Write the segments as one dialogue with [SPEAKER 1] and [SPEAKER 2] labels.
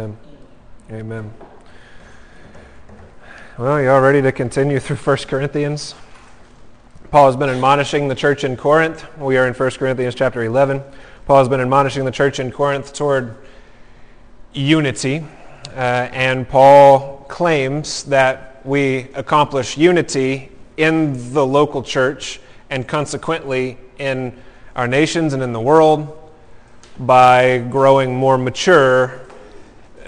[SPEAKER 1] Amen. Amen. Well, you all ready to continue through 1 Corinthians? Paul has been admonishing the church in Corinth. We are in 1 Corinthians chapter 11. Paul has been admonishing the church in Corinth toward unity. Uh, and Paul claims that we accomplish unity in the local church and consequently in our nations and in the world by growing more mature,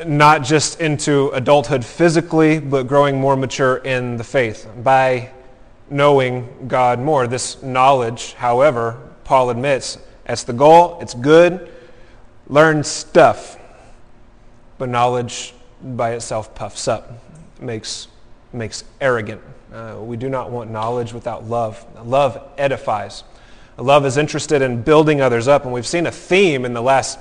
[SPEAKER 1] not just into adulthood physically, but growing more mature in the faith by knowing God more. This knowledge, however, Paul admits, that's the goal. It's good. Learn stuff. But knowledge by itself puffs up, makes, makes arrogant. Uh, we do not want knowledge without love. Love edifies. Love is interested in building others up. And we've seen a theme in the last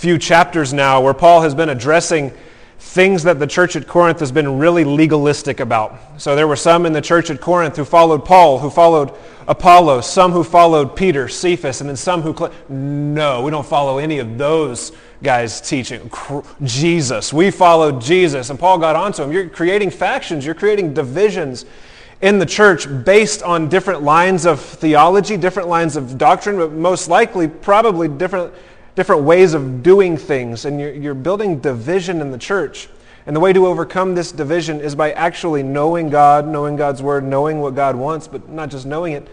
[SPEAKER 1] few chapters now where Paul has been addressing things that the church at Corinth has been really legalistic about. So there were some in the church at Corinth who followed Paul, who followed Apollos, some who followed Peter, Cephas, and then some who, cl- no, we don't follow any of those guys teaching. Jesus, we followed Jesus. And Paul got onto him. You're creating factions, you're creating divisions in the church based on different lines of theology, different lines of doctrine, but most likely probably different different ways of doing things, and you're, you're building division in the church. And the way to overcome this division is by actually knowing God, knowing God's word, knowing what God wants, but not just knowing it,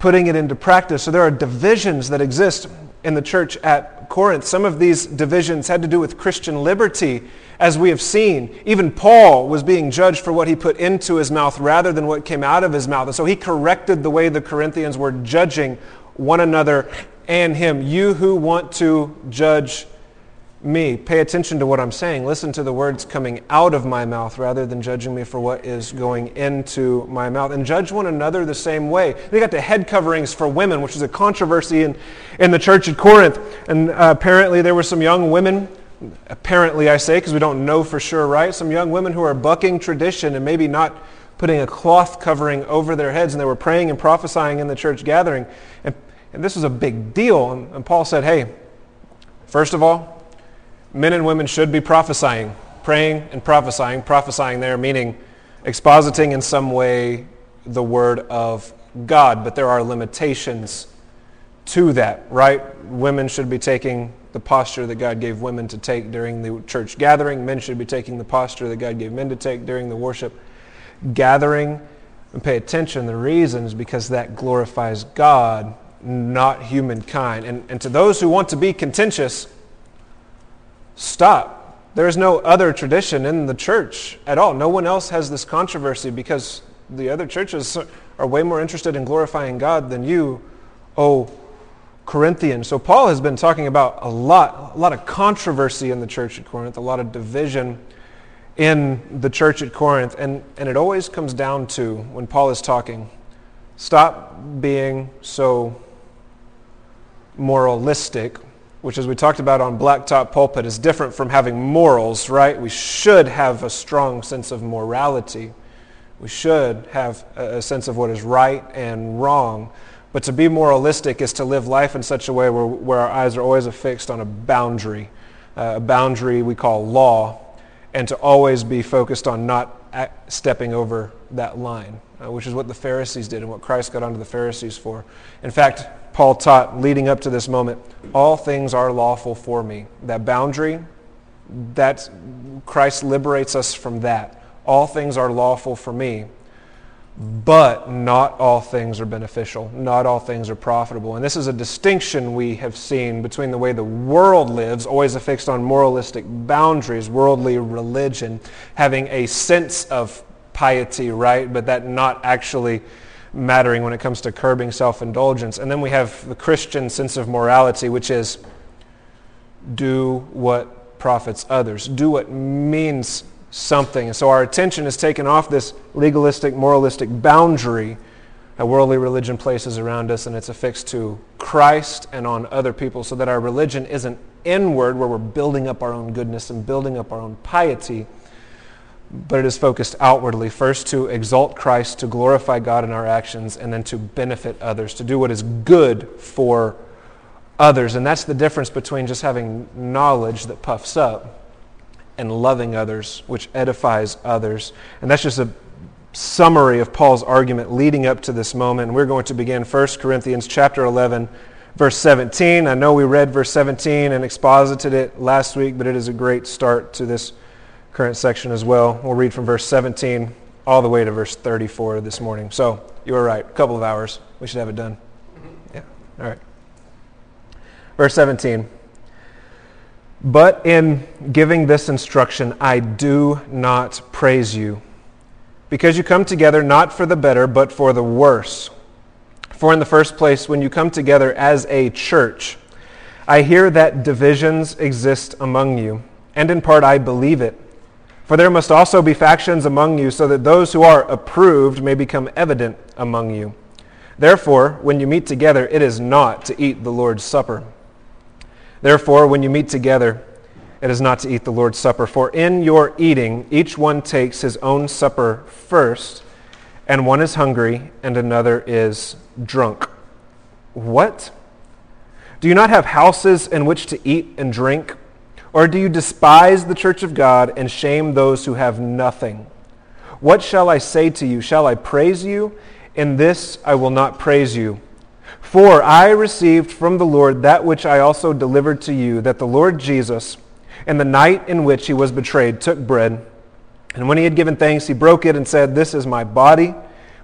[SPEAKER 1] putting it into practice. So there are divisions that exist in the church at Corinth. Some of these divisions had to do with Christian liberty, as we have seen. Even Paul was being judged for what he put into his mouth rather than what came out of his mouth. And so he corrected the way the Corinthians were judging one another and him. You who want to judge me, pay attention to what I'm saying. Listen to the words coming out of my mouth rather than judging me for what is going into my mouth. And judge one another the same way. They got the head coverings for women, which is a controversy in, in the church at Corinth. And uh, apparently there were some young women apparently I say because we don't know for sure, right? Some young women who are bucking tradition and maybe not putting a cloth covering over their heads and they were praying and prophesying in the church gathering. And and this was a big deal. And, and Paul said, hey, first of all, men and women should be prophesying, praying and prophesying. Prophesying there meaning expositing in some way the word of God. But there are limitations to that, right? Women should be taking the posture that God gave women to take during the church gathering. Men should be taking the posture that God gave men to take during the worship gathering. And pay attention. The reason is because that glorifies God not humankind. And, and to those who want to be contentious, stop. There is no other tradition in the church at all. No one else has this controversy because the other churches are way more interested in glorifying God than you, oh Corinthians. So Paul has been talking about a lot, a lot of controversy in the church at Corinth, a lot of division in the church at Corinth. And, and it always comes down to, when Paul is talking, stop being so moralistic, which as we talked about on Blacktop Pulpit is different from having morals, right? We should have a strong sense of morality. We should have a sense of what is right and wrong. But to be moralistic is to live life in such a way where, where our eyes are always affixed on a boundary, uh, a boundary we call law, and to always be focused on not stepping over that line, uh, which is what the Pharisees did and what Christ got onto the Pharisees for. In fact, Paul taught leading up to this moment, all things are lawful for me. That boundary, that Christ liberates us from that. All things are lawful for me, but not all things are beneficial. Not all things are profitable. And this is a distinction we have seen between the way the world lives, always affixed on moralistic boundaries, worldly religion, having a sense of piety, right, but that not actually mattering when it comes to curbing self-indulgence. And then we have the Christian sense of morality, which is do what profits others. Do what means something. And so our attention is taken off this legalistic, moralistic boundary that worldly religion places around us, and it's affixed to Christ and on other people so that our religion isn't inward where we're building up our own goodness and building up our own piety, but it is focused outwardly, first to exalt Christ, to glorify God in our actions, and then to benefit others, to do what is good for others. And that's the difference between just having knowledge that puffs up and loving others, which edifies others. And that's just a summary of Paul's argument leading up to this moment. And we're going to begin 1 Corinthians chapter 11, verse 17. I know we read verse 17 and exposited it last week, but it is a great start to this current section as well. We'll read from verse 17 all the way to verse 34 this morning. So you were right. A couple of hours. We should have it done. Mm-hmm. Yeah. All right. Verse 17. But in giving this instruction, I do not praise you, because you come together not for the better, but for the worse. For in the first place, when you come together as a church, I hear that divisions exist among you, and in part I believe it. For there must also be factions among you, so that those who are approved may become evident among you. Therefore, when you meet together, it is not to eat the Lord's Supper. Therefore, when you meet together, it is not to eat the Lord's Supper. For in your eating, each one takes his own supper first, and one is hungry, and another is drunk. What? Do you not have houses in which to eat and drink? Or do you despise the church of God and shame those who have nothing? What shall I say to you? Shall I praise you? In this I will not praise you. For I received from the Lord that which I also delivered to you, that the Lord Jesus, in the night in which he was betrayed, took bread, and when he had given thanks, he broke it and said, This is my body,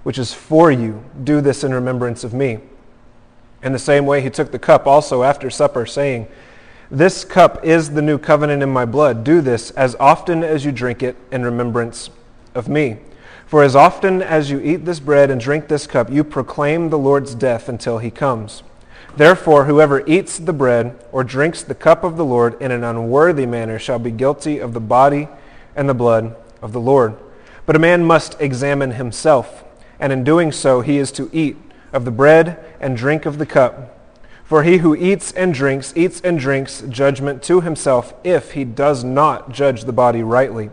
[SPEAKER 1] which is for you. Do this in remembrance of me. In the same way, he took the cup also after supper, saying, This cup is the new covenant in my blood. Do this as often as you drink it in remembrance of me. For as often as you eat this bread and drink this cup, you proclaim the Lord's death until he comes. Therefore, whoever eats the bread or drinks the cup of the Lord in an unworthy manner shall be guilty of the body and the blood of the Lord. But a man must examine himself, and in doing so he is to eat of the bread and drink of the cup. For he who eats and drinks, eats and drinks judgment to himself if he does not judge the body rightly.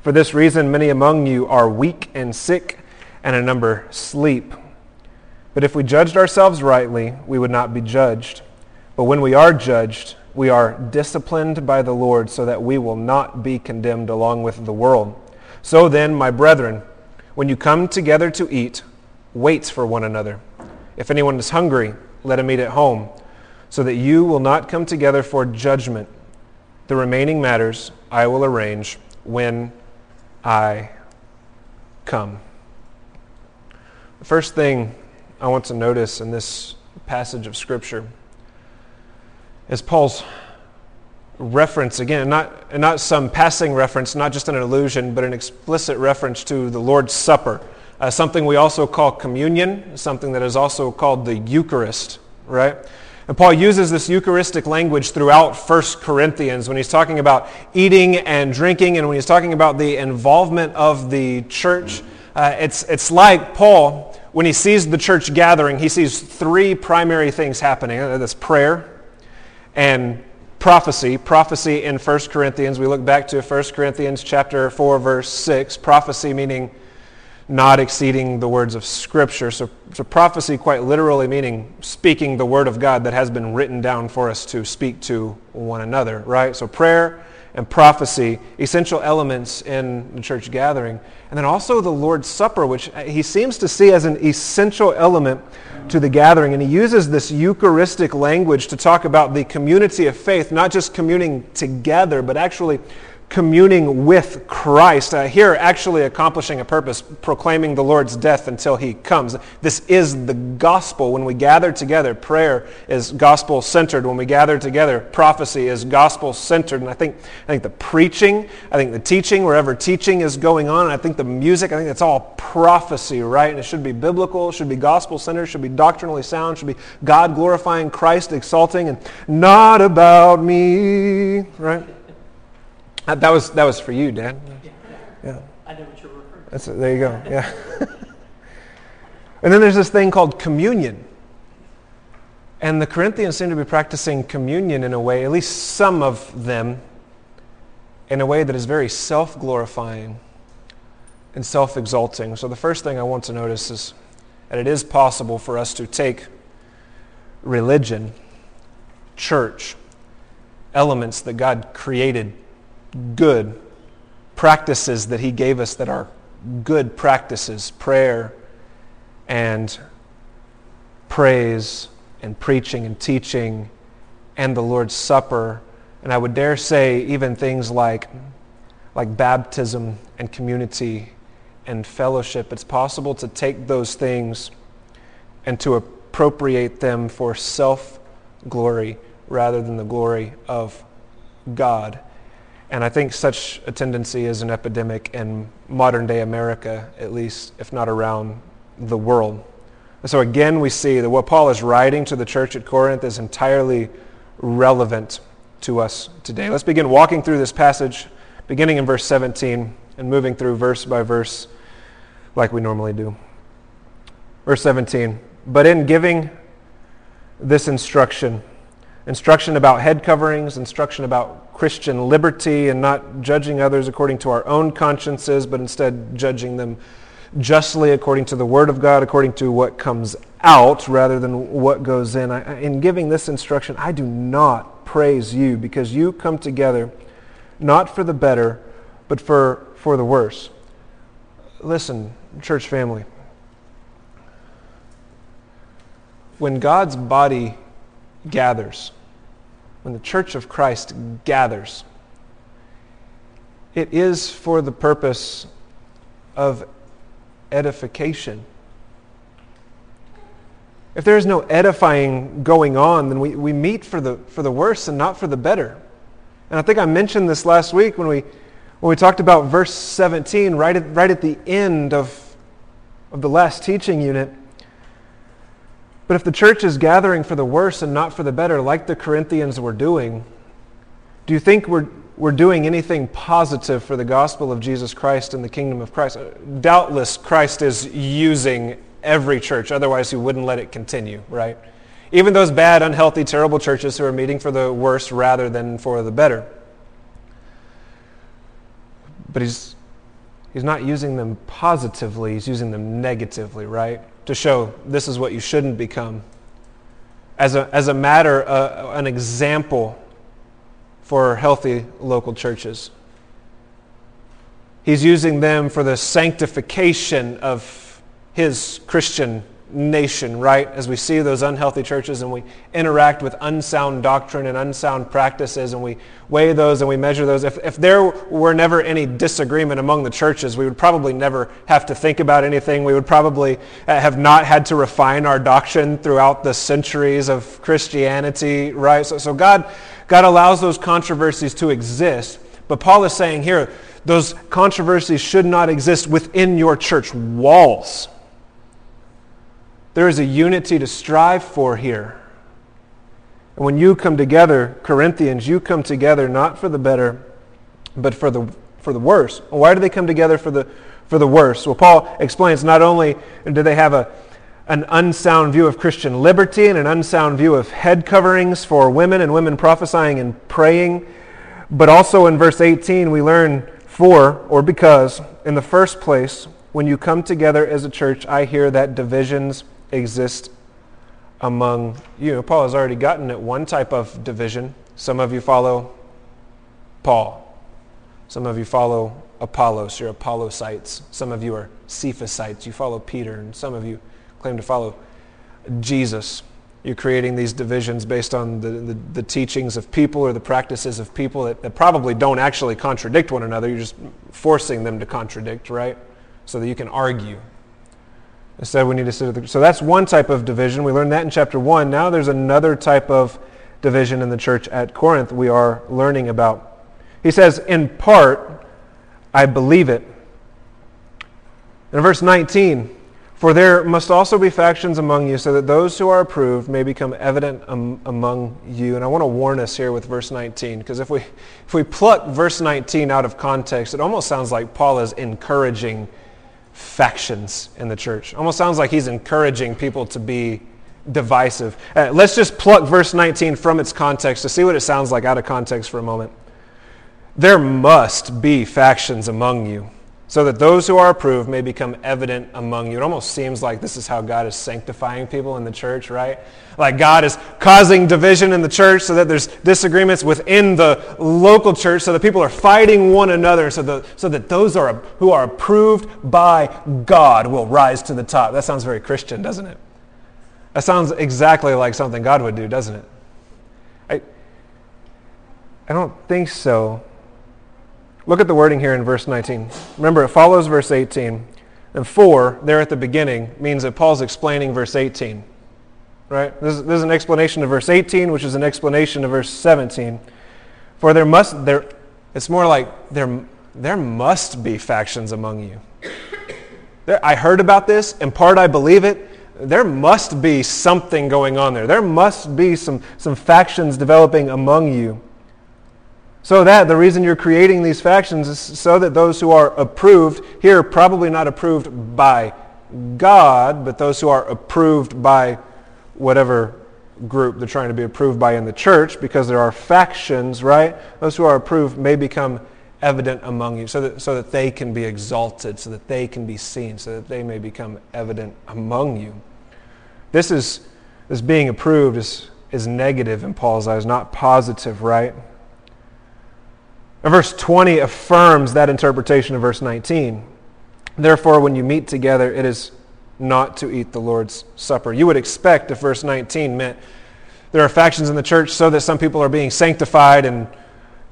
[SPEAKER 1] For this reason, many among you are weak and sick, and a number sleep. But if we judged ourselves rightly, we would not be judged. But when we are judged, we are disciplined by the Lord so that we will not be condemned along with the world. So then, my brethren, when you come together to eat, wait for one another. If anyone is hungry, let him eat at home, so that you will not come together for judgment. The remaining matters I will arrange when I come. The first thing I want to notice in this passage of Scripture is Paul's reference, again, not, not some passing reference, not just an allusion, but an explicit reference to the Lord's Supper, uh, something we also call communion, something that is also called the Eucharist, right? And Paul uses this Eucharistic language throughout 1 Corinthians when he's talking about eating and drinking and when he's talking about the involvement of the church. Uh, it's, it's like Paul, when he sees the church gathering, he sees three primary things happening. Uh, that's prayer and prophecy. Prophecy in 1 Corinthians. We look back to 1 Corinthians chapter 4, verse 6. Prophecy meaning not exceeding the words of Scripture. So, so prophecy quite literally meaning speaking the word of God that has been written down for us to speak to one another, right? So prayer and prophecy, essential elements in the church gathering. And then also the Lord's Supper, which he seems to see as an essential element to the gathering. And he uses this Eucharistic language to talk about the community of faith, not just communing together, but actually communing with Christ, uh, here actually accomplishing a purpose, proclaiming the Lord's death until he comes. This is the gospel. When we gather together, prayer is gospel centered. When we gather together, prophecy is gospel centered. And I think, I think the preaching, I think the teaching, wherever teaching is going on, I think the music, I think it's all prophecy, right? And it should be biblical, it should be gospel centered, should be doctrinally sound, should be God glorifying, Christ exalting, and not about me, right? Uh, that was that was for you, Dan.
[SPEAKER 2] Yeah. I know what you're referring to.
[SPEAKER 1] That's, there you go. Yeah. and then there's this thing called communion. And the Corinthians seem to be practicing communion in a way, at least some of them, in a way that is very self glorifying and self exalting. So the first thing I want to notice is that it is possible for us to take religion, church, elements that God created good practices that he gave us that are good practices prayer and praise and preaching and teaching and the Lord's Supper. And I would dare say even things like, like baptism and community and fellowship. It's possible to take those things and to appropriate them for self glory rather than the glory of God. And I think such a tendency is an epidemic in modern day America, at least, if not around the world. And so again, we see that what Paul is writing to the church at Corinth is entirely relevant to us today. Let's begin walking through this passage, beginning in verse 17 and moving through verse by verse like we normally do. Verse 17, but in giving this instruction, instruction about head coverings, instruction about Christian liberty and not judging others according to our own consciences, but instead judging them justly according to the Word of God, according to what comes out rather than what goes in. I, in giving this instruction, I do not praise you because you come together not for the better, but for, for the worse. Listen, church family. When God's body gathers, when the church of Christ gathers, it is for the purpose of edification. If there is no edifying going on, then we, we meet for the, for the worse and not for the better. And I think I mentioned this last week when we, when we talked about verse 17, right at, right at the end of, of the last teaching unit. But if the church is gathering for the worse and not for the better, like the Corinthians were doing, do you think we're, we're doing anything positive for the gospel of Jesus Christ and the kingdom of Christ. Doubtless, Christ is using every church, otherwise, he wouldn't let it continue, right? Even those bad, unhealthy, terrible churches who are meeting for the worse rather than for the better. But he's, he's not using them positively, he's using them negatively, right? To show this is what you shouldn't become. As a, as a matter, uh, an example for healthy local churches. He's using them for the sanctification of his Christian nation, right? As we see those unhealthy churches and we interact with unsound doctrine and unsound practices and we weigh those and we measure those. If, if there were never any disagreement among the churches, we would probably never have to think about anything. We would probably uh, have not had to refine our doctrine throughout the centuries of Christianity, right? So, so God, God allows those controversies to exist. But Paul is saying here, those controversies should not exist within your church walls. There is a unity to strive for here. And when you come together, Corinthians, you come together not for the better, but for the, for the worse. Why do they come together for the, for the worse? Well, Paul explains not only do they have a, an unsound view of Christian liberty and an unsound view of head coverings for women and women prophesying and praying, but also in verse 18 we learn for or because, in the first place, when you come together as a church, I hear that divisions exist among you. Paul has already gotten at one type of division. Some of you follow Paul. Some of you follow Apollos. You're Apollosites. Some of you are Cephasites. You follow Peter. And some of you claim to follow Jesus. You're creating these divisions based on the, the, the teachings of people or the practices of people that, that probably don't actually contradict one another. You're just forcing them to contradict, right? So that you can argue Instead, we need to sit at the. So that's one type of division. We learned that in chapter 1. Now there's another type of division in the church at Corinth we are learning about. He says, In part, I believe it. In verse 19, for there must also be factions among you, so that those who are approved may become evident um, among you. And I want to warn us here with verse 19, because if we, if we pluck verse 19 out of context, it almost sounds like Paul is encouraging factions in the church. Almost sounds like he's encouraging people to be divisive. Uh, let's just pluck verse 19 from its context to see what it sounds like out of context for a moment. There must be factions among you. So that those who are approved may become evident among you. It almost seems like this is how God is sanctifying people in the church, right? Like God is causing division in the church so that there's disagreements within the local church so that people are fighting one another so, that so that those are, who are approved by God will rise to the top. That sounds very Christian, doesn't it? That sounds exactly like something God would do, doesn't it? I, I don't think so. Look at the wording here in verse 19. Remember, it follows verse 18. And for, there at the beginning, means that Paul's explaining verse 18. Right? This is, this is an explanation of verse 18, which is an explanation of verse 17. For there must, there, it's more like there, there must be factions among you. There, I heard about this. In part, I believe it. There must be something going on there. There must be some, some factions developing among you. So that the reason you're creating these factions is so that those who are approved, here probably not approved by God, but those who are approved by whatever group they're trying to be approved by in the church, because there are factions, right? Those who are approved may become evident among you so that, so that they can be exalted, so that they can be seen, so that they may become evident among you. This is this being approved is, is negative in Paul's eyes, not positive, right? Verse 20 affirms that interpretation of verse 19. Therefore, when you meet together, it is not to eat the Lord's Supper. You would expect if verse 19 meant there are factions in the church so that some people are being sanctified and,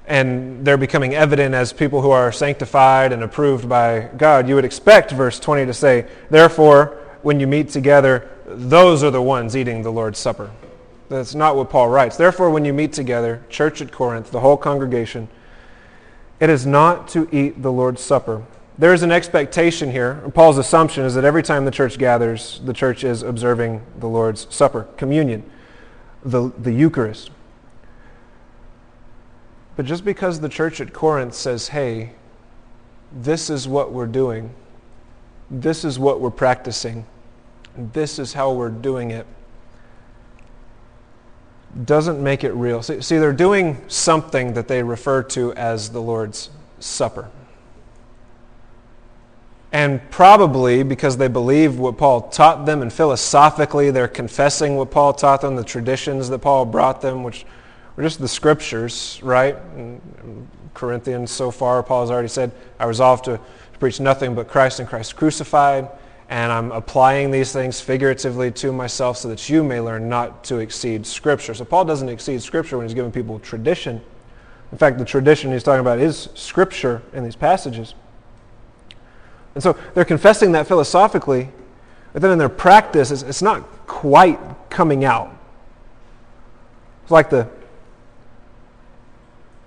[SPEAKER 1] and they're becoming evident as people who are sanctified and approved by God. You would expect verse 20 to say, Therefore, when you meet together, those are the ones eating the Lord's Supper. That's not what Paul writes. Therefore, when you meet together, church at Corinth, the whole congregation, it is not to eat the Lord's Supper. There is an expectation here. Paul's assumption is that every time the church gathers, the church is observing the Lord's Supper, communion, the, the Eucharist. But just because the church at Corinth says, hey, this is what we're doing, this is what we're practicing, this is how we're doing it, doesn't make it real. See, see, they're doing something that they refer to as the Lord's Supper. And probably because they believe what Paul taught them, and philosophically they're confessing what Paul taught them, the traditions that Paul brought them, which were just the scriptures, right? In Corinthians so far, Paul has already said, I resolve to preach nothing but Christ and Christ crucified and I'm applying these things figuratively to myself so that you may learn not to exceed Scripture. So Paul doesn't exceed Scripture when he's giving people tradition. In fact, the tradition he's talking about is Scripture in these passages. And so they're confessing that philosophically, but then in their practice, it's, it's not quite coming out. It's like the,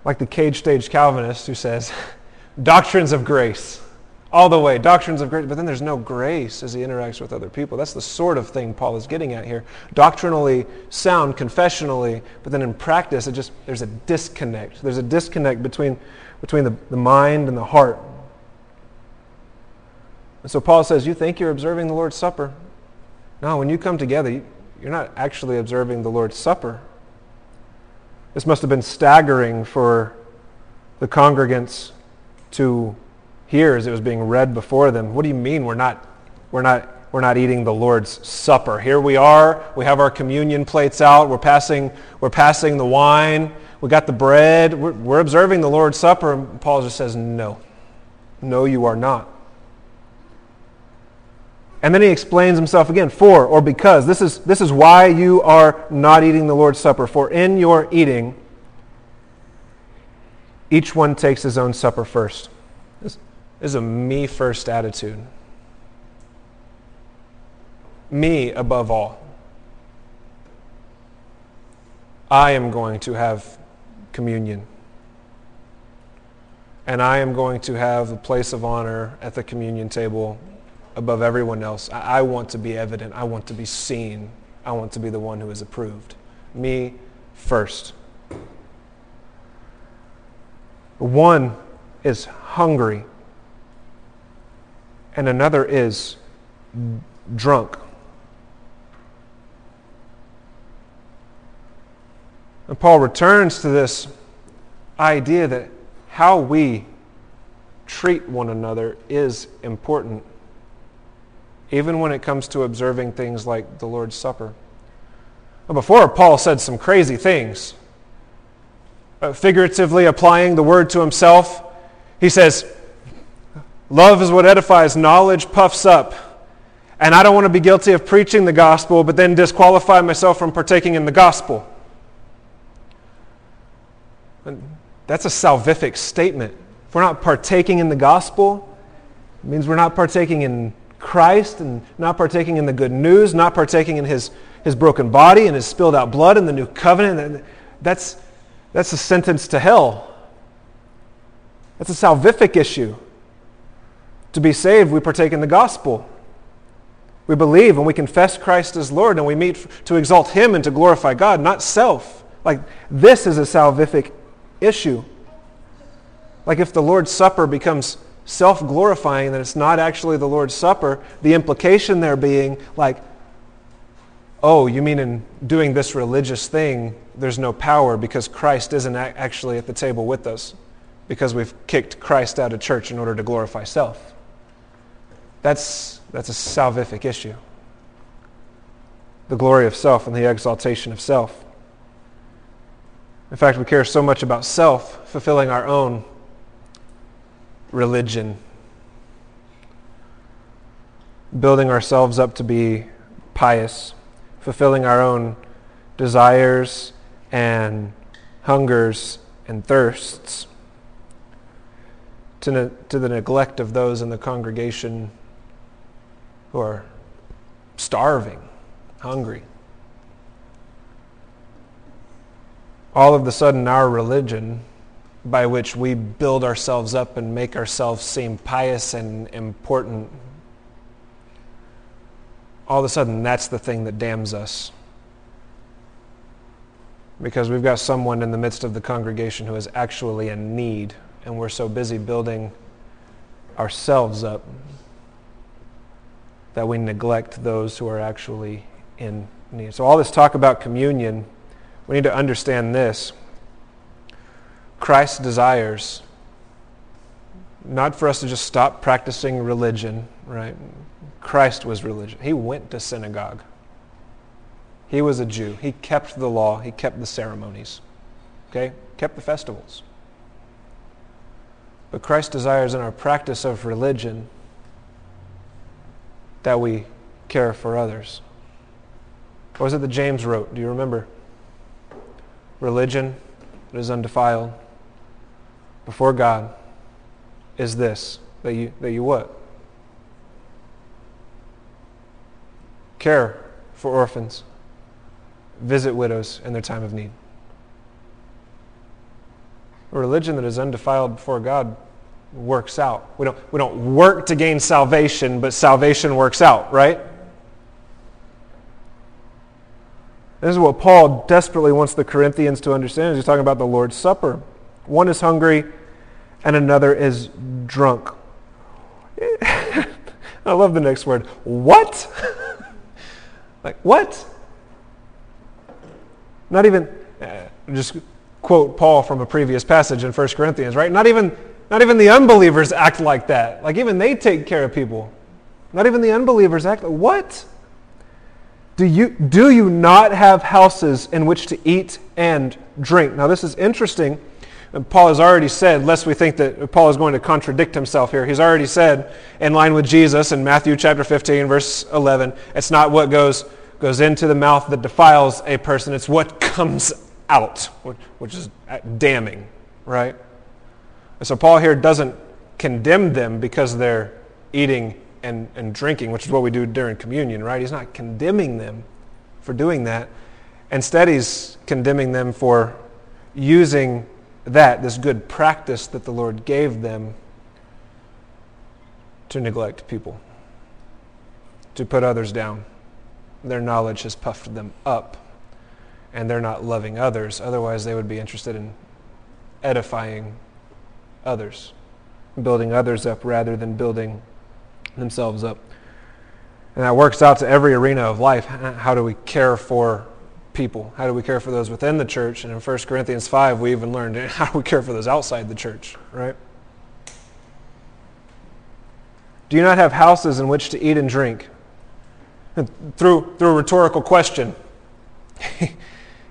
[SPEAKER 1] like the cage stage Calvinist who says, doctrines of grace all the way, doctrines of grace, but then there's no grace as he interacts with other people. That's the sort of thing Paul is getting at here. Doctrinally sound, confessionally, but then in practice, it just there's a disconnect. There's a disconnect between, between the, the mind and the heart. And so Paul says, You think you're observing the Lord's Supper? No, when you come together, you're not actually observing the Lord's Supper. This must have been staggering for the congregants to hear as it was being read before them. What do you mean we're not, we're not, we're not eating the Lord's Supper? Here we are. We have our communion plates out. We're passing, we're passing the wine. We got the bread. We're, we're observing the Lord's Supper. And Paul just says, no. No, you are not. And then he explains himself again, for or because. This is, this is why you are not eating the Lord's Supper. For in your eating, each one takes his own supper first. Is a me first attitude. Me above all. I am going to have communion. And I am going to have a place of honor at the communion table above everyone else. I, want to be evident. I want to be seen. I want to be the one who is approved. Me first. One is hungry and another is drunk. And Paul returns to this idea that how we treat one another is important, even when it comes to observing things like the Lord's Supper. Before, Paul said some crazy things. Uh, figuratively applying the word to himself, he says, Love is what edifies, knowledge puffs up. And I don't want to be guilty of preaching the gospel, but then disqualify myself from partaking in the gospel. And that's a salvific statement. If we're not partaking in the gospel, it means we're not partaking in Christ and not partaking in the good news, not partaking in his, his broken body and his spilled out blood in the new covenant. That's, that's a sentence to hell. That's a salvific issue. To be saved, we partake in the gospel. We believe and we confess Christ as Lord and we meet to exalt Him and to glorify God, not self. Like, this is a salvific issue. Like, if the Lord's Supper becomes self glorifying, then it's not actually the Lord's Supper. The implication there being, like, oh, you mean in doing this religious thing, there's no power because Christ isn't actually at the table with us because we've kicked Christ out of church in order to glorify self. That's, that's a salvific issue. The glory of self and the exaltation of self. In fact, we care so much about self, fulfilling our own religion, building ourselves up to be pious, fulfilling our own desires and hungers and thirsts, to, ne- to the neglect of those in the congregation who are starving, hungry. All of a sudden, our religion, by which we build ourselves up and make ourselves seem pious and important, all of a sudden, that's the thing that damns us. Because we've got someone in the midst of the congregation who is actually in need, and we're so busy building ourselves up that we neglect those who are actually in need. So, all this talk about communion, we need to understand this. Christ desires not for us to just stop practicing religion, right? Christ was religion. He went to synagogue. He was a Jew. He kept the law. He kept the ceremonies. Okay? Kept the festivals. But Christ desires in our practice of religion that we care for others. What was it that James wrote? Do you remember? Religion that is undefiled before God is this that you that you what? Care for orphans. Visit widows in their time of need. A religion that is undefiled before God works out. We don't, we don't work to gain salvation, but salvation works out, right? This is what Paul desperately wants the Corinthians to understand. He's talking about the Lord's Supper. One is hungry and another is drunk. I love the next word. What? like, what? Not even, uh, just quote Paul from a previous passage in 1 Corinthians, right? Not even not even the unbelievers act like that. Like even they take care of people. Not even the unbelievers act like what? Do you, do you not have houses in which to eat and drink? Now this is interesting. Paul has already said, lest we think that Paul is going to contradict himself here, he's already said, in line with Jesus in Matthew chapter 15, verse 11, it's not what goes, goes into the mouth that defiles a person, it's what comes out, which is damning, right? And so Paul here doesn't condemn them because they're eating and, and drinking, which is what we do during communion, right? He's not condemning them for doing that. Instead, he's condemning them for using that, this good practice that the Lord gave them, to neglect people, to put others down. Their knowledge has puffed them up, and they're not loving others. Otherwise, they would be interested in edifying others, building others up rather than building themselves up. And that works out to every arena of life. How do we care for people? How do we care for those within the church? And in 1 Corinthians 5, we even learned how do we care for those outside the church, right? Do you not have houses in which to eat and drink? And through, through a rhetorical question, he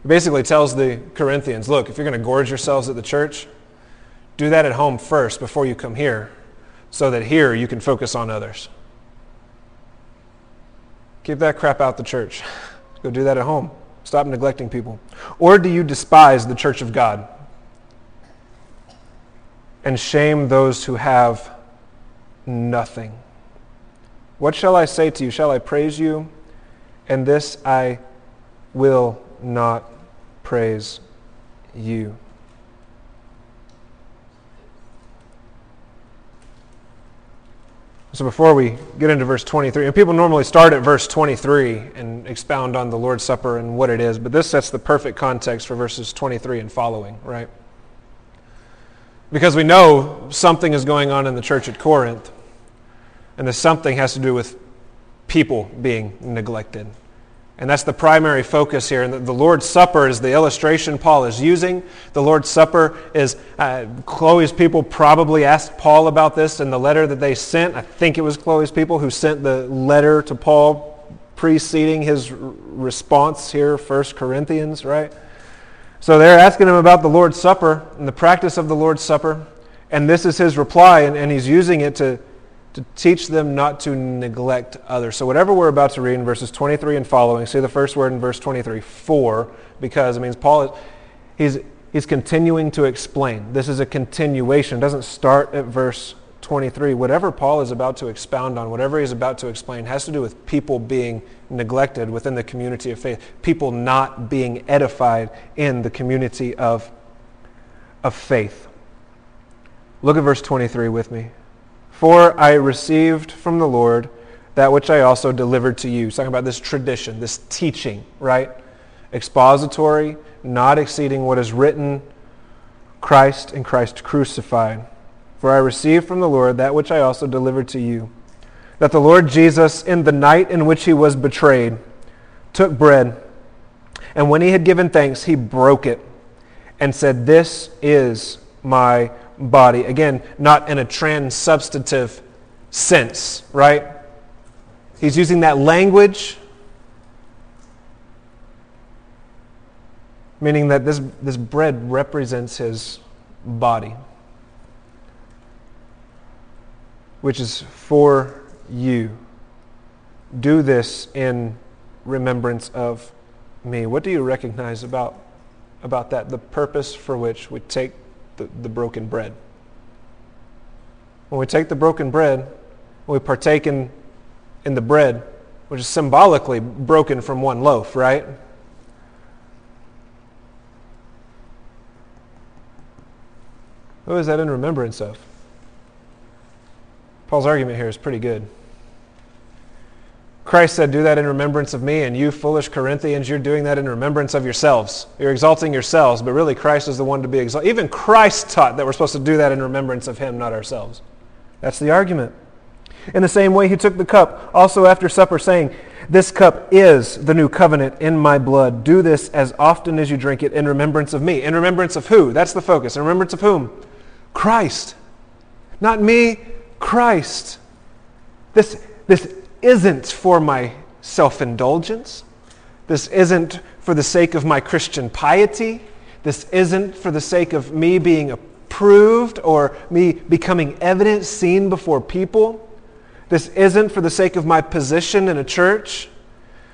[SPEAKER 1] basically tells the Corinthians look, if you're going to gorge yourselves at the church, do that at home first before you come here, so that here you can focus on others. Keep that crap out the church. Go do that at home. Stop neglecting people. Or do you despise the church of God and shame those who have nothing? What shall I say to you? Shall I praise you? And this I will not praise you. So before we get into verse 23, and people normally start at verse 23 and expound on the Lord's Supper and what it is, but this sets the perfect context for verses 23 and following, right? Because we know something is going on in the church at Corinth, and the something has to do with people being neglected. And that's the primary focus here. And the, Lord's Supper is the illustration Paul is using. The Lord's Supper is, uh, Chloe's people probably asked Paul about this in the letter that they sent. I think it was Chloe's people who sent the letter to Paul preceding his response here, 1 Corinthians, right? So they're asking him about the Lord's Supper and the practice of the Lord's Supper. And this is his reply, and, and he's using it to, to teach them not to neglect others. So whatever we're about to read in verses 23 and following, see the first word in verse 23, for, because it means Paul is, he's, he's continuing to explain. This is a continuation. It doesn't start at verse 23. Whatever Paul is about to expound on, whatever he's about to explain, has to do with people being neglected within the community of faith, people not being edified in the community of, of faith. Look at verse 23 with me. For I received from the Lord that which I also delivered to you. He's talking about this tradition, this teaching, right? Expository, not exceeding what is written, Christ and Christ crucified. For I received from the Lord that which I also delivered to you. That the Lord Jesus, in the night in which he was betrayed, took bread, and when he had given thanks, he broke it and said, This is my body. Again, not in a transsubstantive sense, right? He's using that language, meaning that this, this bread represents his body, which is for you. Do this in remembrance of me. What do you recognize about, about that? The purpose for which we take the, the broken bread. When we take the broken bread, we partake in, in the bread, which is symbolically broken from one loaf, right? Who is that in remembrance of? Paul's argument here is pretty good. Christ said, Do that in remembrance of me, and you foolish Corinthians, you're doing that in remembrance of yourselves. You're exalting yourselves, but really Christ is the one to be exalted. Even Christ taught that we're supposed to do that in remembrance of him, not ourselves. That's the argument. In the same way, he took the cup also after supper, saying, This cup is the new covenant in my blood. Do this as often as you drink it in remembrance of me. In remembrance of who? That's the focus. In remembrance of whom? Christ. Not me, Christ. This, this isn't for my self indulgence. This isn't for the sake of my Christian piety. This isn't for the sake of me being approved or me becoming evident, seen before people. This isn't for the sake of my position in a church.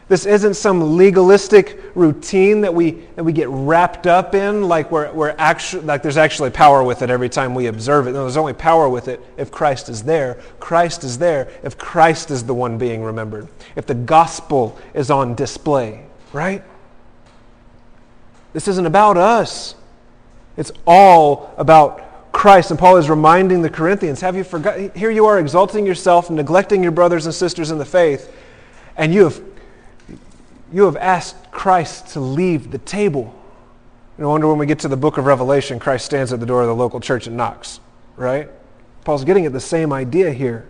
[SPEAKER 1] This isn't some legalistic routine that we, that we get wrapped up in, like, we're, we're actually, like there's actually power with it every time we observe it. No, there's only power with it if Christ is there. Christ is there if Christ is the one being remembered, if the gospel is on display, right? This isn't about us. It's all about Christ. And Paul is reminding the Corinthians, have you forgotten? Here you are exalting yourself and neglecting your brothers and sisters in the faith, and you have you have asked Christ to leave the table. No wonder when we get to the book of Revelation, Christ stands at the door of the local church and knocks, right? Paul's getting at the same idea here.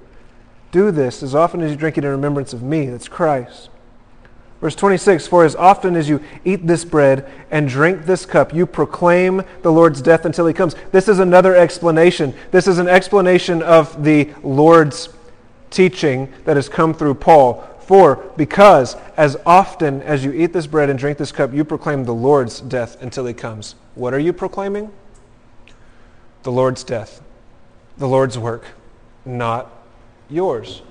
[SPEAKER 1] Do this as often as you drink it in remembrance of me. That's Christ. Verse 26 For as often as you eat this bread and drink this cup, you proclaim the Lord's death until he comes. This is another explanation. This is an explanation of the Lord's teaching that has come through Paul. For because as often as you eat this bread and drink this cup, you proclaim the Lord's death until he comes. What are you proclaiming? The Lord's death, the Lord's work, not yours.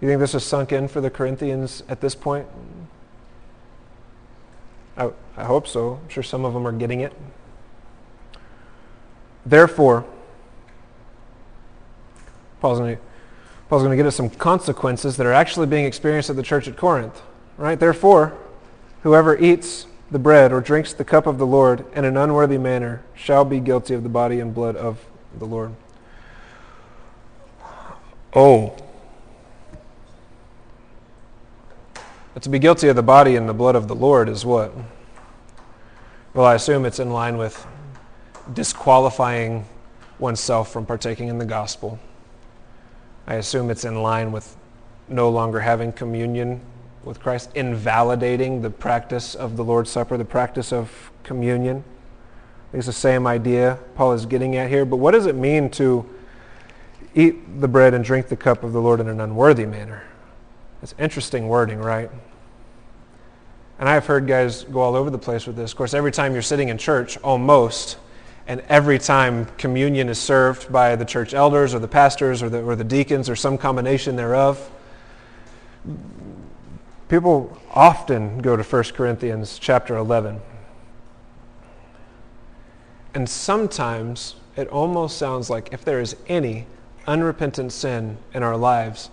[SPEAKER 1] You think this is sunk in for the Corinthians at this point? I, I hope so. I'm sure some of them are getting it. Therefore, Paul's going to Paul's going to give us some consequences that are actually being experienced at the church at Corinth. Right? Therefore, whoever eats the bread or drinks the cup of the Lord in an unworthy manner shall be guilty of the body and blood of the Lord. Oh. But to be guilty of the body and the blood of the Lord is what? Well, I assume it's in line with disqualifying oneself from partaking in the gospel. I assume it's in line with no longer having communion with Christ, invalidating the practice of the Lord's Supper, the practice of communion. It's the same idea Paul is getting at here. But what does it mean to eat the bread and drink the cup of the Lord in an unworthy manner? It's interesting wording, right? And I've heard guys go all over the place with this. Of course, every time you're sitting in church, almost, and every time communion is served by the church elders or the pastors or the, or the deacons or some combination thereof, people often go to 1 Corinthians chapter 11. And sometimes it almost sounds like if there is any unrepentant sin in our lives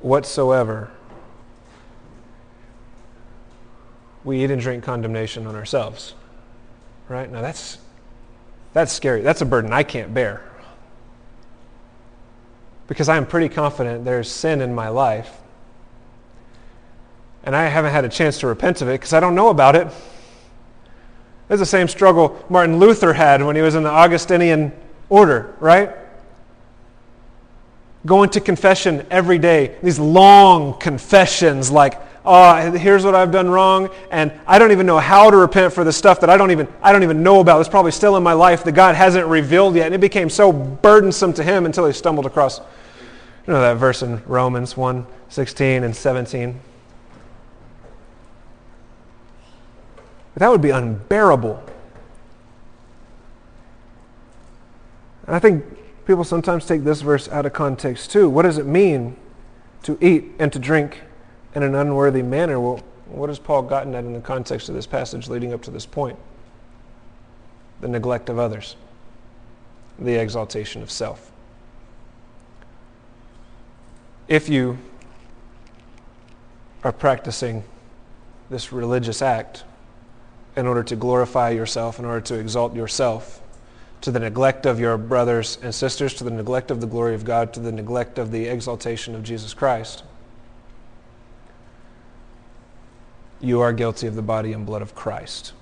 [SPEAKER 1] whatsoever, we eat and drink condemnation on ourselves. Right? Now that's that's scary. That's a burden I can't bear. Because I am pretty confident there's sin in my life. And I haven't had a chance to repent of it because I don't know about it. It's the same struggle Martin Luther had when he was in the Augustinian order, right? Going to confession every day, these long confessions like oh, here's what I've done wrong, and I don't even know how to repent for the stuff that I don't even I don't even know about. It's probably still in my life that God hasn't revealed yet, and it became so burdensome to him until he stumbled across you know that verse in Romans 1, 16 and 17. But that would be unbearable. And I think people sometimes take this verse out of context too. What does it mean to eat and to drink in an unworthy manner. Well, what has Paul gotten at in the context of this passage leading up to this point? The neglect of others, the exaltation of self. If you are practicing this religious act in order to glorify yourself, in order to exalt yourself, to the neglect of your brothers and sisters, to the neglect of the glory of God, to the neglect of the exaltation of Jesus Christ, you are guilty of the body and blood of Christ.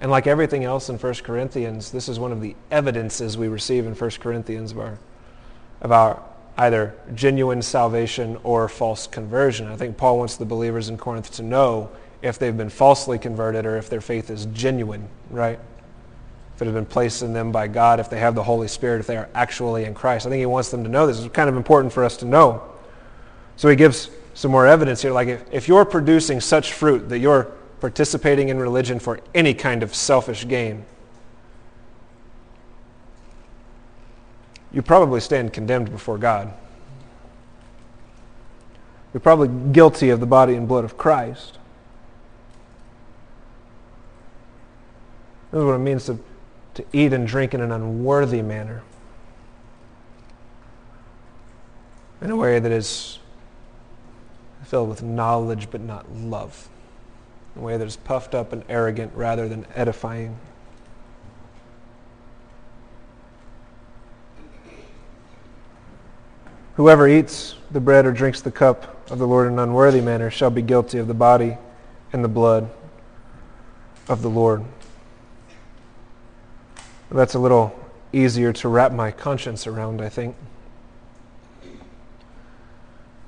[SPEAKER 1] And like everything else in 1 Corinthians, this is one of the evidences we receive in 1 Corinthians of our, of our either genuine salvation or false conversion. I think Paul wants the believers in Corinth to know if they've been falsely converted or if their faith is genuine, right? If it has been placed in them by God, if they have the Holy Spirit, if they are actually in Christ. I think he wants them to know this. It's kind of important for us to know. So he gives some more evidence here. Like if, if you're producing such fruit that you're participating in religion for any kind of selfish gain, you probably stand condemned before God. You're probably guilty of the body and blood of Christ. This is what it means to, to eat and drink in an unworthy manner. In a way that is filled with knowledge but not love, in a way that is puffed up and arrogant rather than edifying. Whoever eats the bread or drinks the cup of the Lord in an unworthy manner shall be guilty of the body and the blood of the Lord. That's a little easier to wrap my conscience around, I think.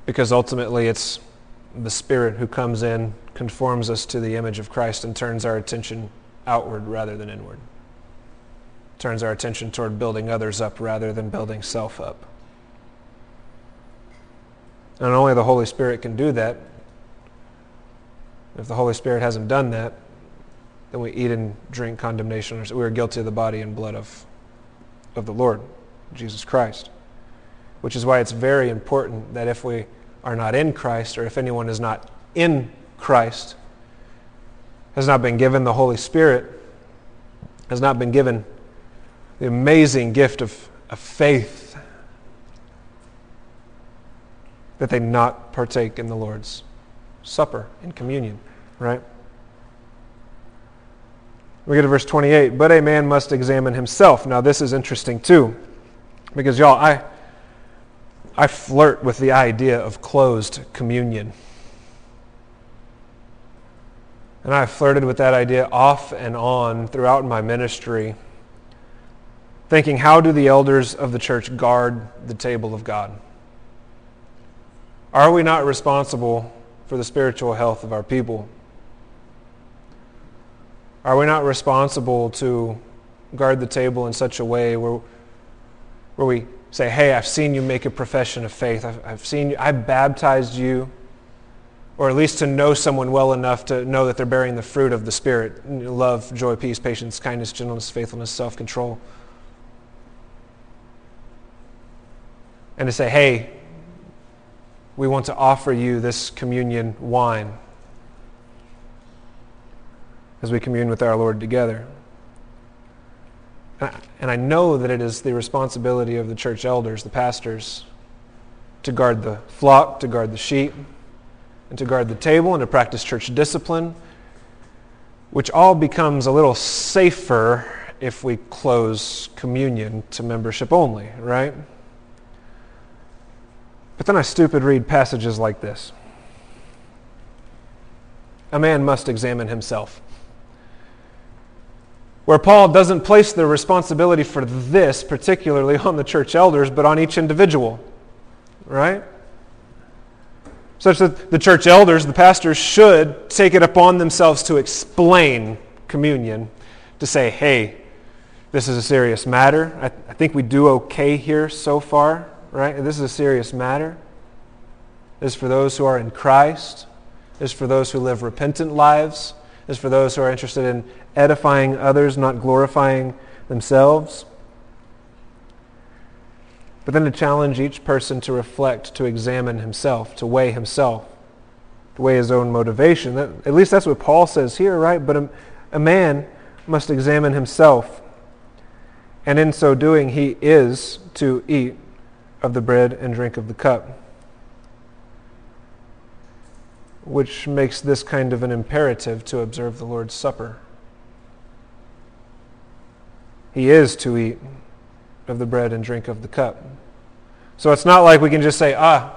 [SPEAKER 1] Because ultimately it's the Spirit who comes in, conforms us to the image of Christ, and turns our attention outward rather than inward. turns our attention toward building others up rather than building self up. And only the Holy Spirit can do that. If the Holy Spirit hasn't done that, then we eat and drink condemnation. We are guilty of the body and blood of, of the Lord, Jesus Christ. Which is why it's very important that if we are not in Christ, or if anyone is not in Christ, has not been given the Holy Spirit, has not been given the amazing gift of, of faith, that they not partake in the Lord's Supper, in communion, right? We get to verse 28. But a man must examine himself. Now, this is interesting too, because y'all, I, I flirt with the idea of closed communion. And I flirted with that idea off and on throughout my ministry, thinking, how do the elders of the church guard the table of God? Are we not responsible for the spiritual health of our people? Are we not responsible to guard the table in such a way where, where we say, hey, I've seen you make a profession of faith. I've, I've seen you, I baptized you or at least to know someone well enough to know that they're bearing the fruit of the Spirit love, joy, peace, patience, kindness, gentleness, faithfulness, self control. And to say, hey, we want to offer you this communion wine as we commune with our Lord together. And I know that it is the responsibility of the church elders, the pastors, to guard the flock, to guard the sheep and to guard the table and to practice church discipline, which all becomes a little safer if we close communion to membership only, right? But then I stupid read passages like this. A man must examine himself. Where Paul doesn't place the responsibility for this particularly on the church elders, but on each individual, right? such that the church elders, the pastors, should take it upon themselves to explain communion, to say, hey, this is a serious matter. I, I think we do okay here so far, right? This is a serious matter. This is for those who are in Christ. This is for those who live repentant lives. Is for those who are interested in edifying others, not glorifying themselves but then to challenge each person to reflect, to examine himself, to weigh himself, to weigh his own motivation. That, at least that's what Paul says here, right? But a, a man must examine himself. And in so doing, he is to eat of the bread and drink of the cup. Which makes this kind of an imperative to observe the Lord's Supper. He is to eat of the bread and drink of the cup. So it's not like we can just say, ah,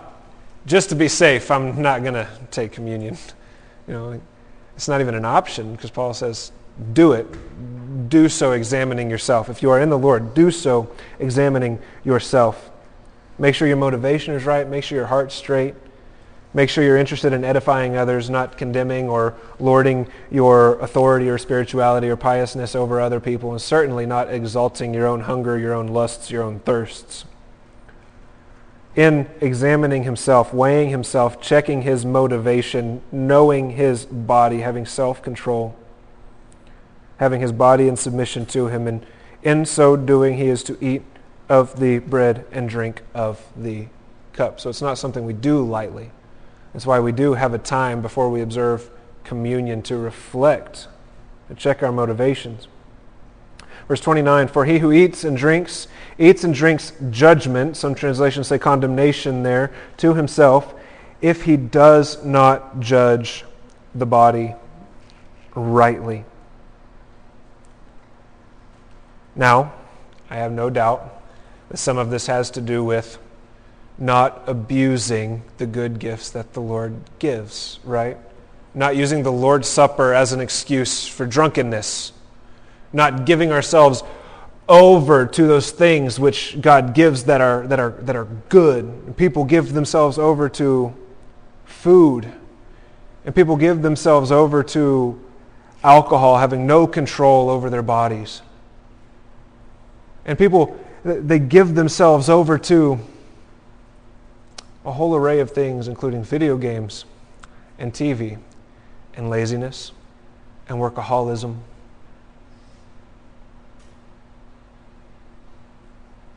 [SPEAKER 1] just to be safe, I'm not going to take communion. You know, it's not even an option because Paul says, do it. Do so examining yourself. If you are in the Lord, do so examining yourself. Make sure your motivation is right. Make sure your heart's straight. Make sure you're interested in edifying others, not condemning or lording your authority or spirituality or piousness over other people, and certainly not exalting your own hunger, your own lusts, your own thirsts. In examining himself, weighing himself, checking his motivation, knowing his body, having self-control, having his body in submission to him, and in so doing he is to eat of the bread and drink of the cup. So it's not something we do lightly. That's why we do have a time before we observe communion to reflect and check our motivations. Verse 29, for he who eats and drinks, eats and drinks judgment, some translations say condemnation there, to himself, if he does not judge the body rightly. Now, I have no doubt that some of this has to do with not abusing the good gifts that the Lord gives, right? Not using the Lord's Supper as an excuse for drunkenness. Not giving ourselves over to those things which God gives that are, that are, that are good. People give themselves over to food. And people give themselves over to alcohol, having no control over their bodies. And people, they give themselves over to a whole array of things, including video games and TV and laziness and workaholism.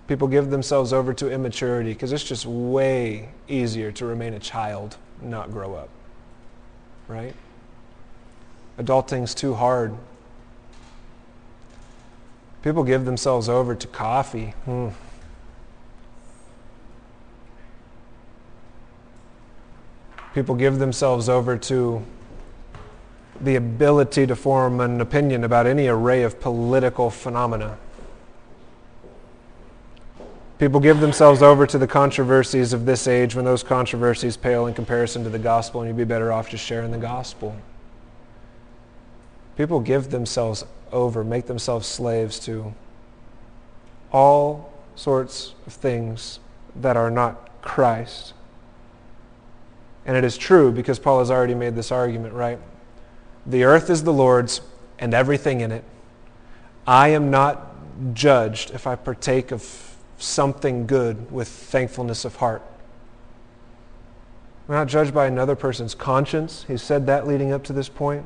[SPEAKER 1] People give themselves over to immaturity because it's just way easier to remain a child, not grow up. Right? Adulting's too hard. People give themselves over to coffee. Hmm. People give themselves over to the ability to form an opinion about any array of political phenomena. People give themselves over to the controversies of this age when those controversies pale in comparison to the gospel, and you'd be better off just sharing the gospel. People give themselves over, make themselves slaves to all sorts of things that are not Christ. And it is true because Paul has already made this argument, right? The earth is the Lord's and everything in it. I am not judged if I partake of something good with thankfulness of heart. We're not judged by another person's conscience. He said that leading up to this point.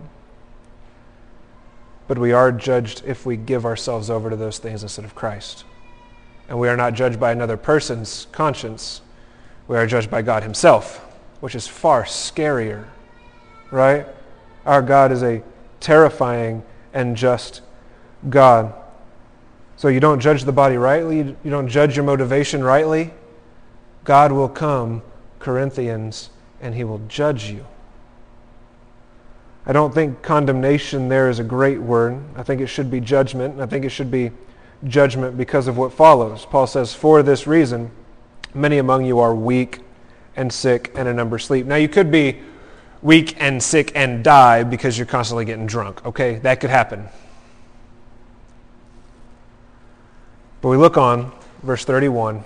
[SPEAKER 1] But we are judged if we give ourselves over to those things instead of Christ. And we are not judged by another person's conscience. We are judged by God himself, which is far scarier, right? Our God is a terrifying and just God. So you don't judge the body rightly, you don't judge your motivation rightly. God will come, Corinthians, and he will judge you. I don't think condemnation there is a great word. I think it should be judgment. I think it should be judgment because of what follows. Paul says, For this reason, many among you are weak and sick and a number sleep. Now you could be weak and sick and die because you're constantly getting drunk. Okay, that could happen. But we look on, verse 31.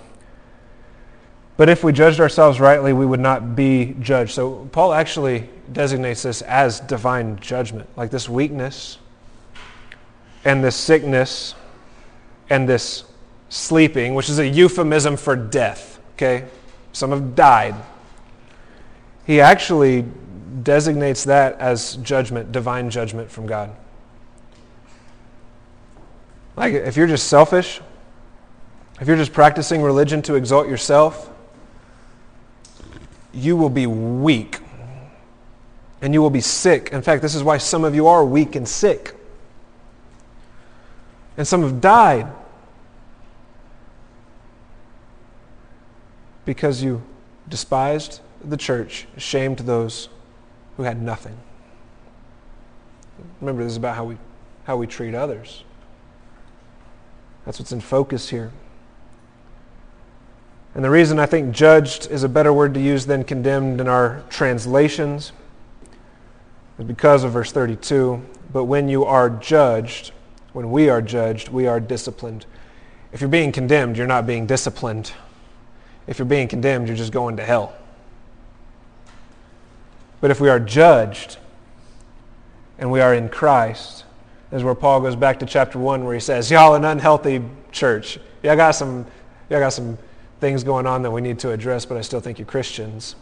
[SPEAKER 1] But if we judged ourselves rightly, we would not be judged. So Paul actually designates this as divine judgment, like this weakness and this sickness and this sleeping, which is a euphemism for death. Okay? Some have died. He actually designates that as judgment, divine judgment from God. Like, if you're just selfish, if you're just practicing religion to exalt yourself, you will be weak and you will be sick. In fact, this is why some of you are weak and sick. And some have died because you despised the church, shamed those who had nothing. Remember, this is about how we, how we treat others. That's what's in focus here. And the reason I think judged is a better word to use than condemned in our translations is because of verse 32. But when you are judged, when we are judged, we are disciplined. If you're being condemned, you're not being disciplined. If you're being condemned, you're just going to hell. But if we are judged and we are in Christ, is where Paul goes back to chapter 1 where he says, Y'all an unhealthy church. Y'all got some, y'all got some things going on that we need to address, but I still think you're Christians.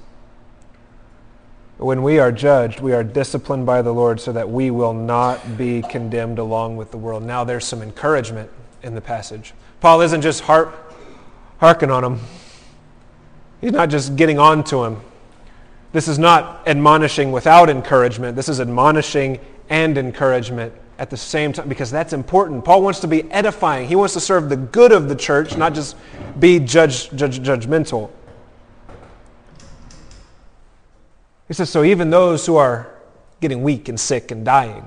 [SPEAKER 1] When we are judged, we are disciplined by the Lord so that we will not be condemned along with the world. Now there's some encouragement in the passage. Paul isn't just harp, harking on him. He's not just getting on to him. This is not admonishing without encouragement. This is admonishing and encouragement at the same time because that's important. Paul wants to be edifying. He wants to serve the good of the church, not just be judge, judge, judgmental. He says, so even those who are getting weak and sick and dying,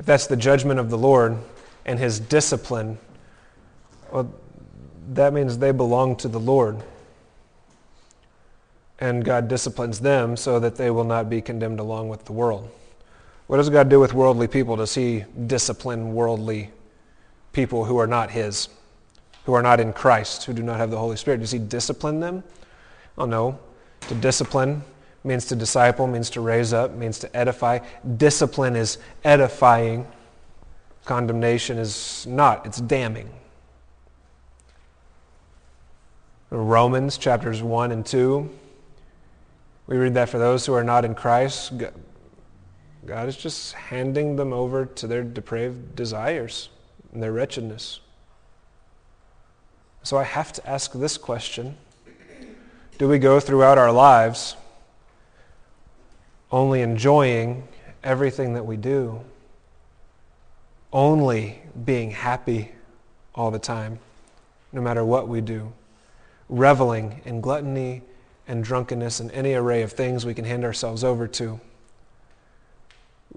[SPEAKER 1] if that's the judgment of the Lord and his discipline, well, that means they belong to the Lord and God disciplines them so that they will not be condemned along with the world. What does God do with worldly people? Does he discipline worldly people who are not his, who are not in Christ, who do not have the Holy Spirit? Does he discipline them? Oh no. To discipline means to disciple, means to raise up, means to edify. Discipline is edifying. Condemnation is not, it's damning. Romans chapters 1 and 2, we read that for those who are not in Christ, God is just handing them over to their depraved desires and their wretchedness. So I have to ask this question Do we go throughout our lives only enjoying everything that we do? Only being happy all the time, no matter what we do? Reveling in gluttony and drunkenness and any array of things we can hand ourselves over to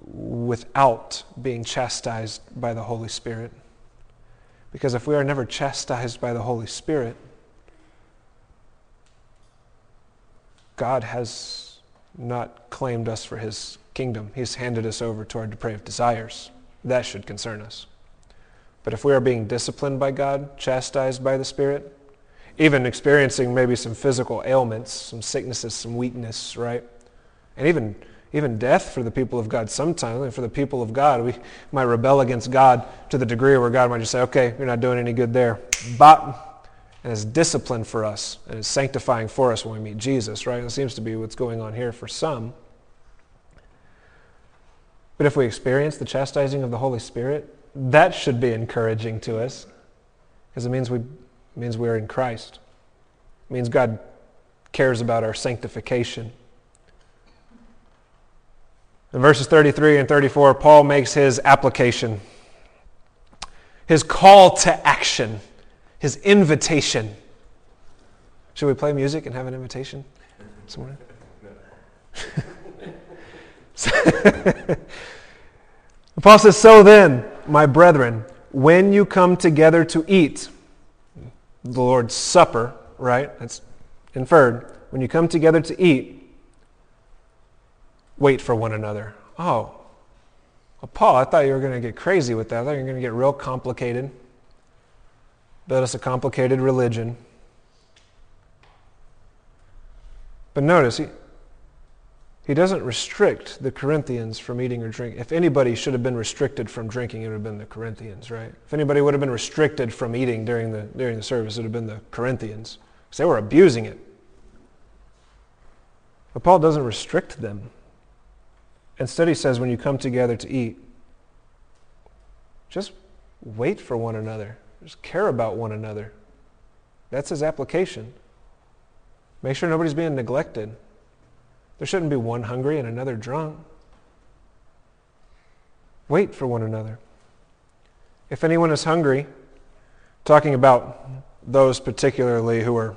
[SPEAKER 1] without being chastised by the Holy Spirit? Because if we are never chastised by the Holy Spirit, God has not claimed us for his kingdom. He's handed us over to our depraved desires. That should concern us. But if we are being disciplined by God, chastised by the Spirit, even experiencing maybe some physical ailments, some sicknesses, some weakness, right? And even even death for the people of God sometimes. And for the people of God, we might rebel against God to the degree where God might just say, okay, you're not doing any good there. But, and it's discipline for us, and it's sanctifying for us when we meet Jesus, right? It seems to be what's going on here for some. But if we experience the chastising of the Holy Spirit, that should be encouraging to us because it means we, it means we're in Christ. It means God cares about our sanctification. In verses 33 and 34, Paul makes his application, his call to action, his invitation. Should we play music and have an invitation this morning? Paul says, So then, my brethren, when you come together to eat, the Lord's Supper, right? That's inferred. When you come together to eat, wait for one another. Oh, well, Paul, I thought you were going to get crazy with that. I thought you were going to get real complicated. Build us a complicated religion. But notice, he, he doesn't restrict the Corinthians from eating or drinking. If anybody should have been restricted from drinking, it would have been the Corinthians, right? If anybody would have been restricted from eating during the, during the service, it would have been the Corinthians. Because they were abusing it. But Paul doesn't restrict them. Instead, he says, when you come together to eat, just wait for one another. Just care about one another. That's his application. Make sure nobody's being neglected. There shouldn't be one hungry and another drunk. Wait for one another. If anyone is hungry, talking about those particularly who are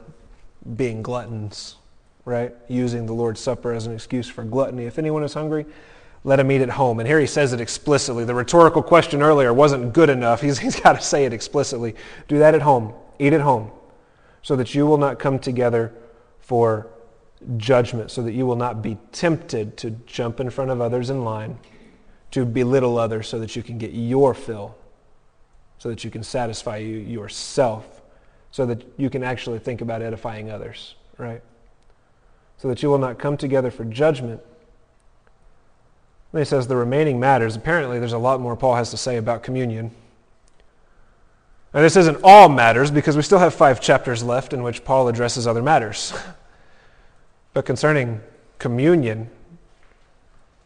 [SPEAKER 1] being gluttons, right? Using the Lord's Supper as an excuse for gluttony. If anyone is hungry, let him eat at home. And here he says it explicitly. The rhetorical question earlier wasn't good enough. He's, he's got to say it explicitly. Do that at home. Eat at home so that you will not come together for judgment, so that you will not be tempted to jump in front of others in line, to belittle others so that you can get your fill, so that you can satisfy you yourself, so that you can actually think about edifying others, right? So that you will not come together for judgment, then he says the remaining matters. Apparently, there's a lot more Paul has to say about communion. And this isn't all matters because we still have five chapters left in which Paul addresses other matters. but concerning communion,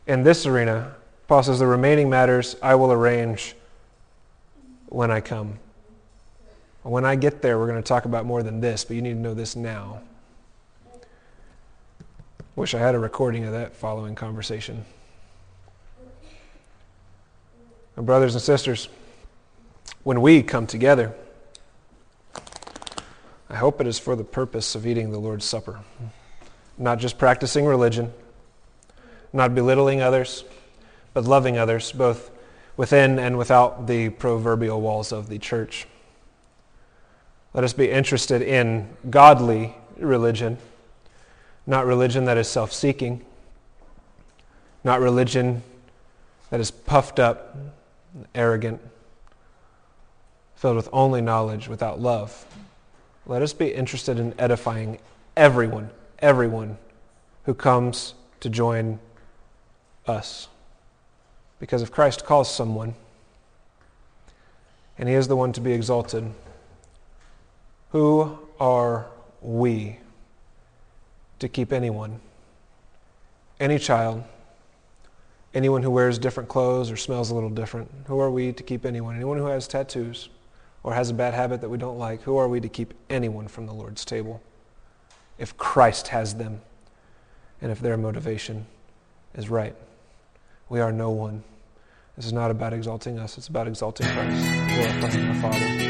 [SPEAKER 1] in this arena, Paul says the remaining matters I will arrange when I come. When I get there, we're going to talk about more than this, but you need to know this now. Wish I had a recording of that following conversation. And brothers and sisters, when we come together, I hope it is for the purpose of eating the Lord's Supper, not just practicing religion, not belittling others, but loving others, both within and without the proverbial walls of the church. Let us be interested in godly religion, not religion that is self seeking, not religion that is puffed up arrogant, filled with only knowledge without love. Let us be interested in edifying everyone, everyone who comes to join us. Because if Christ calls someone, and he is the one to be exalted, who are we to keep anyone, any child, anyone who wears different clothes or smells a little different? Who are we to keep anyone? Anyone who has tattoos or has a bad habit that we don't like? Who are we to keep anyone from the Lord's table? If Christ has them and if their motivation is right, we are no one. This is not about exalting us, it's about exalting Christ, glorifying the Father.